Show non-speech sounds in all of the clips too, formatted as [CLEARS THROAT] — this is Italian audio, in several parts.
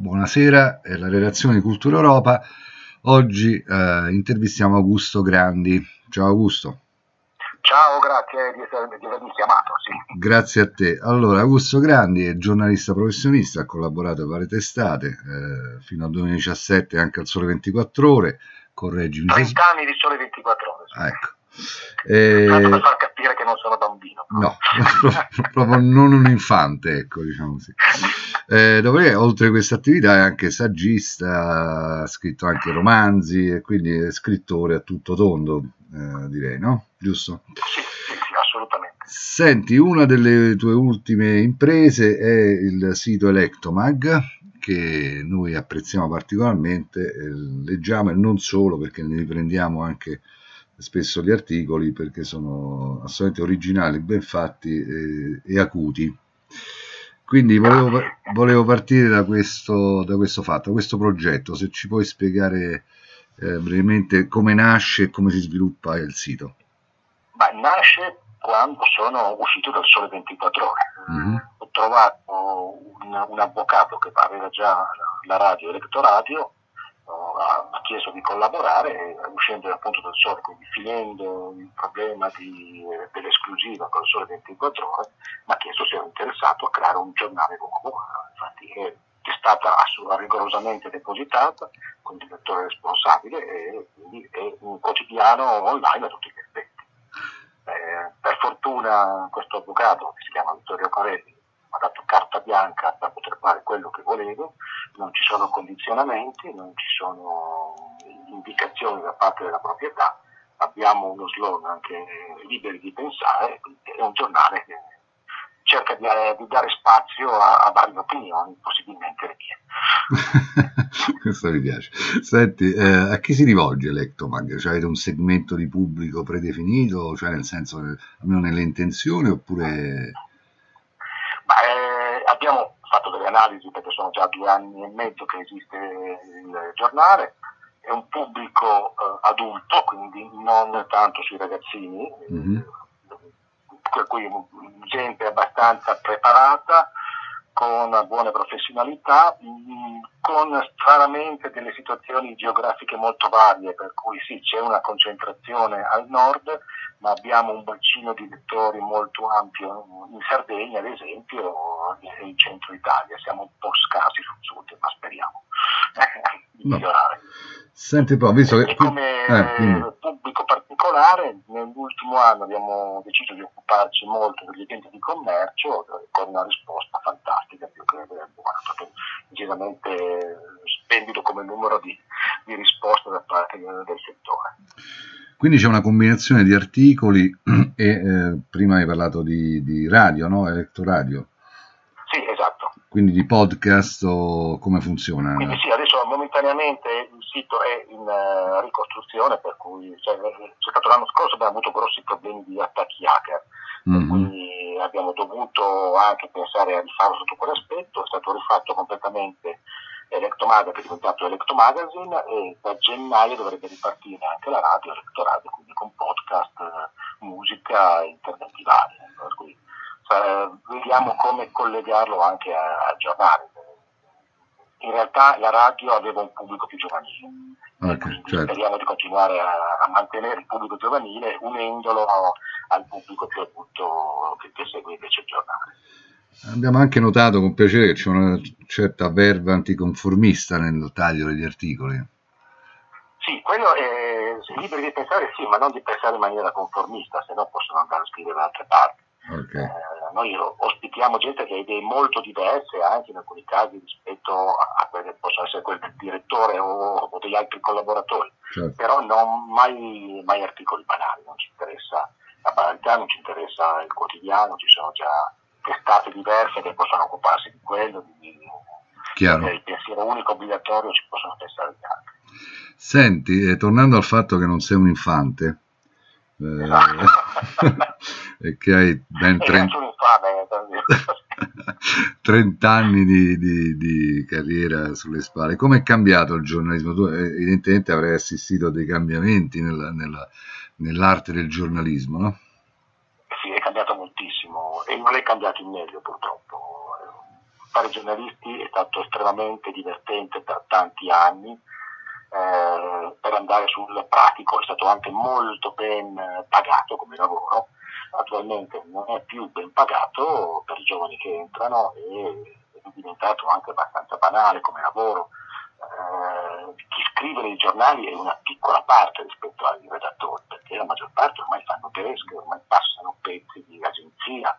buonasera, è la redazione Cultura Europa. Oggi eh, intervistiamo Augusto Grandi. Ciao Augusto. Ciao, grazie di, essere, di avermi chiamato. Sì. Grazie a te. Allora, Augusto Grandi è giornalista professionista, ha collaborato a varie testate, eh, fino al 2017 anche al Sole 24 Ore. Correggimi. 30 anni di Sole 24 Ore. Ah, ecco. Eh, per far capire che non sono bambino. No, [LAUGHS] proprio non un infante, ecco, diciamo così. Eh, dopodiché, oltre a questa attività, è anche saggista, ha scritto anche romanzi e quindi è scrittore a tutto tondo, eh, direi, no? Giusto? Sì, sì, sì, assolutamente. Senti, una delle tue ultime imprese è il sito Electomag, che noi apprezziamo particolarmente, eh, leggiamo e non solo perché ne riprendiamo anche spesso gli articoli perché sono assolutamente originali, ben fatti e, e acuti. Quindi volevo, volevo partire da questo, da questo, fatto, da questo progetto, se ci puoi spiegare eh, brevemente come nasce e come si sviluppa il sito. Beh, nasce quando sono uscito dal Sole 24 Ore. Mm-hmm. Ho trovato un, un, avvocato che aveva già la radio Elettoradio chiesto di collaborare uscendo appunto dal sole, quindi finendo il problema di, dell'esclusiva con il sole 24 ore, mi ha chiesto se ero interessato a creare un giornale nuovo, infatti è, è stata rigorosamente depositata con il direttore responsabile e quindi è un quotidiano online a tutti gli effetti. Eh, per fortuna questo avvocato che si chiama Vittorio Corelli ha dato carta bianca per poter fare quello che volevo, non ci sono condizionamenti, non ci sono indicazioni da parte della proprietà, abbiamo uno slogan anche liberi di pensare, è un giornale che cerca di, eh, di dare spazio a, a, varie opinioni, possibilmente le mie. [LAUGHS] Questo mi piace. Senti, eh, a chi si rivolge l'Ectomag? Cioè, avete un segmento di pubblico predefinito, cioè nel senso, almeno nelle intenzioni, oppure Beh, abbiamo fatto delle analisi perché sono già due anni e mezzo che esiste il giornale, è un pubblico eh, adulto, quindi non tanto sui ragazzini, mm-hmm. per cui gente abbastanza preparata, con buone professionalità, mm, con stranamente delle situazioni geografiche molto varie, per cui sì, c'è una concentrazione al nord, ma abbiamo un bacino di lettori molto ampio in Sardegna, ad esempio, e in centro Italia. Siamo un po' scarsi sul sud, ma speriamo di no. migliorare. Senti un visto che... E come eh, pubblico particolare, nell'ultimo anno abbiamo deciso di occuparci molto degli utenti di commercio con una risposta fantastica, più che buona, proprio decisamente splendido come numero di, di risposte da parte del settore. Quindi c'è una combinazione di articoli [CLEARS THROAT] e eh, prima hai parlato di, di radio, no? Elettroradio. Sì, esatto. Quindi di podcast o come funziona? Quindi sì, adesso momentaneamente il sito è in uh, ricostruzione, per cui cioè, c'è stato l'anno scorso abbiamo avuto grossi problemi di attacchi hacker, mm-hmm. quindi abbiamo dovuto anche pensare a rifarlo sotto quell'aspetto, è stato rifatto completamente Electomagazine che è diventato Electomagazine e da gennaio dovrebbe ripartire anche la radio Electoradio, quindi con podcast, musica e interventi vari. Eh, vediamo come collegarlo anche al giornale. In realtà la radio aveva un pubblico più giovanile, okay, certo. speriamo di continuare a, a, mantenere il pubblico giovanile unendolo al pubblico più adulto che, che segue invece il giornale. Abbiamo anche notato con piacere che c'è una certa verve anticonformista nel taglio degli articoli. Sì, quello è liberi di pensare sì, ma non di pensare in maniera conformista, se no possono andare a scrivere da altre parti. Okay. Eh, noi ospitiamo gente che ha idee molto diverse, anche in alcuni casi rispetto a, quelle che possono essere quelle del direttore o, o degli altri collaboratori, certo. però non mai, mai articoli banali, non ci interessa la banalità, non ci interessa il quotidiano, ci sono già testate diverse che possono occuparsi di quello, di, Chiaro. il pensiero unico obbligatorio ci possono pensare gli altri. Senti, eh, tornando al fatto che non sei un infante, eh, [LAUGHS] che hai ben 30, 30 eh, [LAUGHS] anni di, di, di, carriera sulle spalle, come è cambiato il giornalismo? Tu eh, evidentemente avrai assistito a dei cambiamenti nella, nella, nell'arte del giornalismo, no? Sì, è cambiato moltissimo e non è cambiato in meglio purtroppo. fare giornalisti è stato estremamente divertente per tanti anni, eh, per andare sul pratico è stato anche molto ben pagato come lavoro, attualmente non è più ben pagato per i giovani che entrano e è diventato anche abbastanza banale come lavoro. Eh, chi scrive nei giornali è una piccola parte rispetto ai redattori, perché la maggior parte ormai fanno tedesche, ormai passano pezzi di agenzia,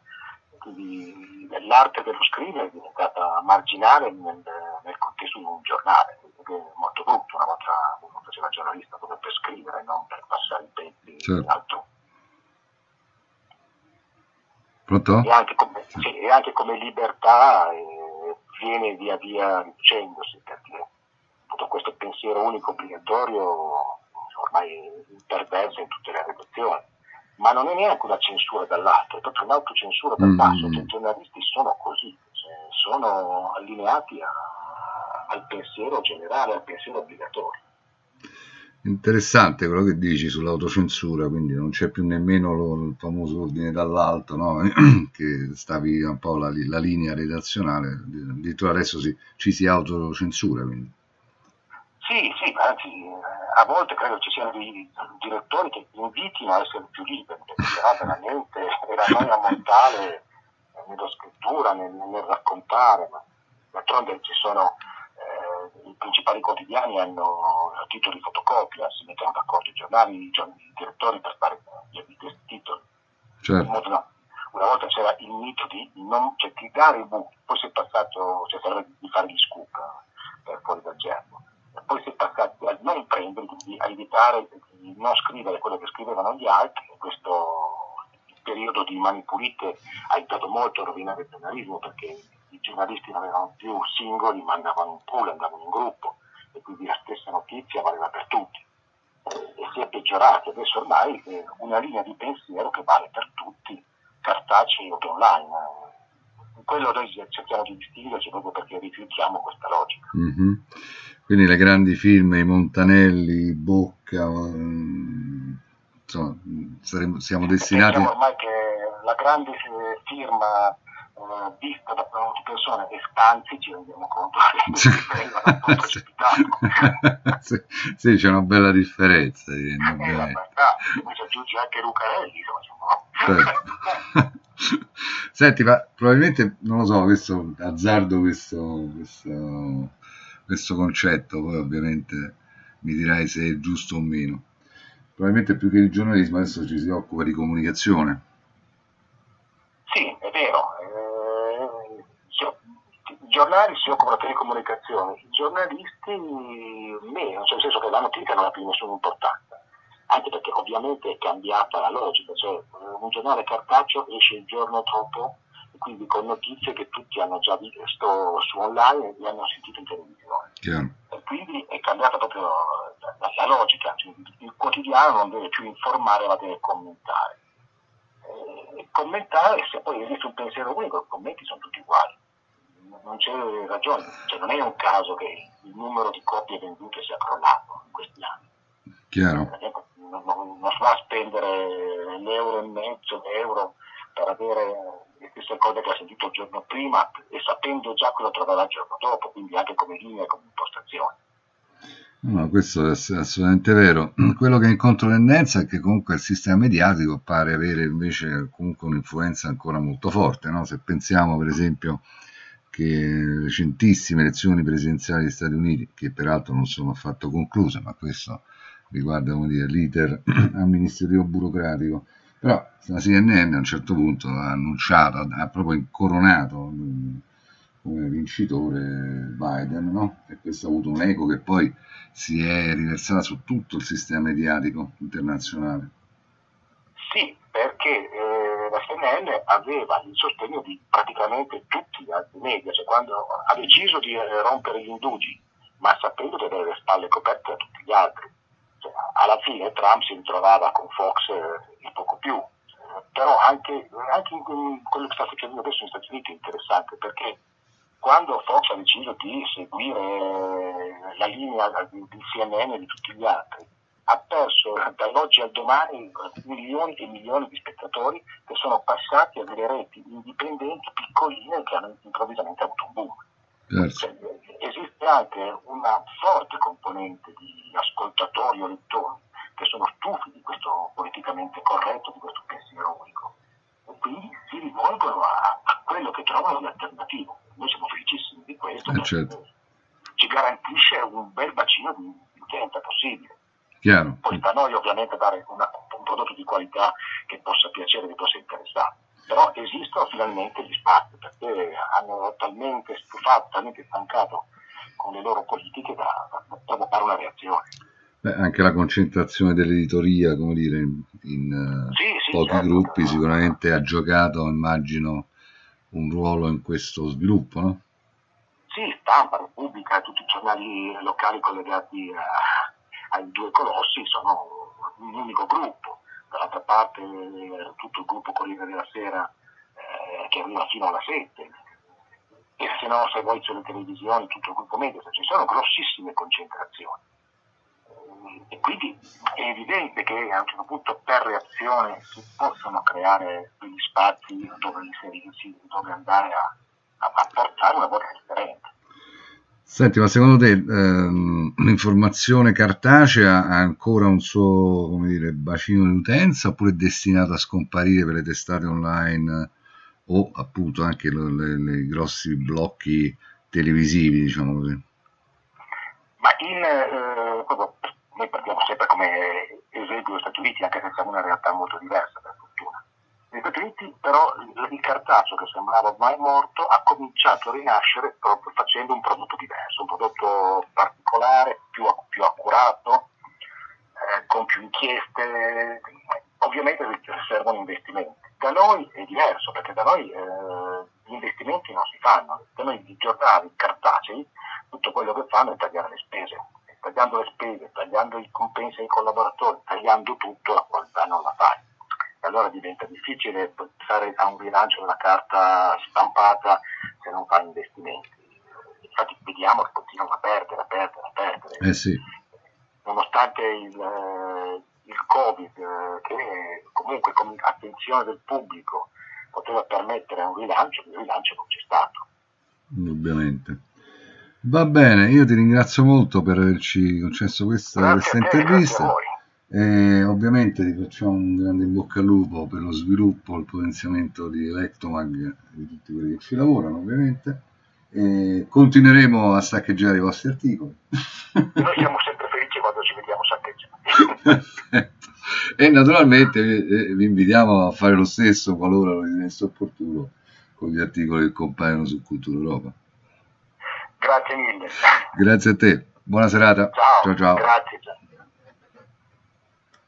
quindi l'arte dello scrivere è diventata marginale nel, nel contesto di un giornale, che è molto brutto, una volta uno faceva giornalista proprio per scrivere, non per passare i pezzi certo. altro. Pronto? E anche come, sì, e anche come libertà eh, viene via via riducendosi, perché tutto questo pensiero unico obbligatorio ormai perversa in tutte le redazioni. Ma non è neanche una censura dall'alto, è proprio un'autocensura dal basso, mm. cioè, i giornalisti sono così, cioè, sono allineati a, al pensiero generale, al pensiero obbligatorio. Interessante quello che dici sull'autocensura, quindi non c'è più nemmeno lo, il famoso ordine dall'alto, no? [CLEARS THROAT] che stavi un po' la, la, linea redazionale, addirittura adesso si, ci si autocensura. Quindi. Sì, sì, anzi a volte credo ci siano dei direttori che invitino a essere più liberi, perché [LAUGHS] era veramente era noia mortale nella scrittura, nel, nel raccontare, ma d'altronde ci sono eh, principali quotidiani hanno titoli fotocopia, si mettono d'accordo i giornali, i, i direttori per fare gli titoli. Certo. No. Una volta c'era il mito di, non, cioè, di dare i buchi, poi si è passato, cioè, di fare gli scoop eh, per fuori dal germo, poi si è passati a non prendere, quindi a evitare di non scrivere quello che scrivevano gli altri, questo periodo di mani pulite ha aiutato molto a rovinare il giornalismo perché i giornalisti non avevano più singoli, ma andavano in pool, andavano in gruppo e quindi la stessa notizia valeva per tutti. E si è peggiorata, adesso ormai è una linea di pensiero che vale per tutti, cartacei o online. Quello noi cerchiamo di distinguerci proprio perché rifiutiamo questa logica. Mm-hmm. Quindi le grandi firme, i Montanelli, Bocca, insomma, saremo, siamo destinati... Diciamo ormai che la grande firma eh, vista da molte persone e stanzi ci rendiamo conto che [LAUGHS] [LAUGHS] sì, sì, c'è una bella differenza. Eh, poi ci aggiungi anche Lucarelli, insomma. Certo. [LAUGHS] Senti, ma probabilmente, non lo so, questo azzardo questo, questo, questo concetto, poi ovviamente mi dirai se è giusto o meno. Probabilmente più che di giornalismo adesso ci si occupa di comunicazione. Sì, è vero, giornali si occupano di telecomunicazioni, i giornalisti meno, cioè nel senso che la notizia non ha più nessuna importanza, anche perché ovviamente è cambiata la logica, cioè un giornale cartaceo esce il giorno dopo, quindi con notizie che tutti hanno già visto su online e hanno sentito in televisione. Yeah. Quindi è cambiata proprio la, la, la logica, cioè, il quotidiano non deve più informare ma deve commentare. E commentare, se poi esiste un pensiero unico, i commenti sono tutti uguali non c'è ragione, cioè, non è un caso che il numero di copie vendute sia crollato in questi anni. Chiaro. Non, non, non, va a spendere l'euro e mezzo, l'euro per avere le stesse cose che ha sentito il giorno prima e sapendo già cosa troverà il giorno dopo, quindi anche come linea e come impostazione. No, questo è assolutamente vero. [CLEARS THROAT] Quello che è in controtendenza è che comunque il sistema mediatico pare avere invece comunque un'influenza ancora molto forte. No? Se pensiamo per esempio che recentissime elezioni presidenziali degli Stati Uniti, che peraltro non sono affatto concluse, ma questo riguarda dire, l'iter [CLEARS THROAT] amministrativo burocratico, però la CNN a un certo punto ha annunciato, ha proprio incoronato come vincitore Biden, no? e questo ha avuto un eco che poi si è riversata su tutto il sistema mediatico internazionale. Sì, perché eh, la CNN aveva il sostegno di praticamente tutti gli altri media, cioè quando ha deciso di eh, rompere gli indugi, ma sapendo di avere le spalle coperte da tutti gli altri. Cioè, alla fine Trump si ritrovava con Fox eh, e poco più, eh, però anche, anche in, in quello che sta succedendo adesso negli Stati Uniti è interessante perché quando Fox ha deciso di seguire la linea di CNN e di tutti gli altri, ha perso dall'oggi al domani milioni e milioni di spettatori sono passati a delle reti indipendenti piccoline che hanno improvvisamente avuto un boom. Certo. Cioè, esiste anche una forte componente di ascoltatori o lettori che sono stufi di questo politicamente corretto, di questo pensiero unico e quindi si rivolgono a, a quello che trovano di alternativo. Noi siamo felicissimi di questo eh certo. ci garantisce un bel bacino di utenza possibile. Chiaro. Poi sta a noi ovviamente dare una, un prodotto di qualità che possa piacere, che possa interessare. Però esistono finalmente gli spazi perché hanno talmente stufato, talmente stancato con le loro politiche da, da provocare una reazione. Beh, anche la concentrazione dell'editoria, come dire, in, in sì, sì, pochi certo, gruppi sicuramente ha giocato, immagino, un ruolo in questo sviluppo, no? Sì, Stampa, Repubblica, tutti i giornali locali collegati a, ai due colossi sono un unico gruppo. Dall'altra parte tutto il gruppo Corriere della Sera eh, che arriva fino alla 7, e se no se vuoi sulle televisioni tutto il gruppo medio, ci sono grossissime concentrazioni e quindi è evidente che a un certo punto per reazione si possono creare degli spazi dove inserirsi, dove andare a, a, portare una voce differente. Senti, ma secondo te ehm, l'informazione cartacea ha ancora un suo come dire, bacino di utenza oppure è destinata a scomparire per le testate online o appunto anche i grossi blocchi televisivi, diciamo così? Ma in, eh, noi partiamo sempre come esempio degli Stati Uniti, anche se siamo una realtà molto diversa Uniti però il cartaceo che sembrava ormai morto ha cominciato a rinascere proprio facendo un prodotto diverso, un prodotto particolare, più, più accurato, eh, con più inchieste, ovviamente servono investimenti. Da noi è diverso perché da noi eh, gli investimenti non si fanno, da noi i giornali cartacei tutto quello che fanno è tagliare le spese tagliando le spese, tagliando i compensi ai collaboratori, tagliando tutto, la qualità non la fai. Allora diventa difficile pensare a un rilancio della carta stampata se non fai investimenti. Infatti vediamo che continuano a perdere, a perdere, a perdere. Eh sì. Nonostante il, eh, il Covid, eh, che comunque con attenzione del pubblico poteva permettere un rilancio, il rilancio non c'è stato. Indubbiamente. Va bene, io ti ringrazio molto per averci concesso questa, questa intervista. E ovviamente ti facciamo un grande in bocca al lupo per lo sviluppo, il potenziamento di Electomag di tutti quelli che ci lavorano, ovviamente. E continueremo a saccheggiare i vostri articoli. Noi siamo sempre felici quando ci vediamo saccheggiati. Perfetto. E naturalmente vi, eh, vi invitiamo a fare lo stesso qualora lo ritenesse opportuno con gli articoli che compaiono su Cultura Europa. Grazie mille. Grazie a te. Buona serata. Ciao. Ciao ciao. Grazie. Ciao.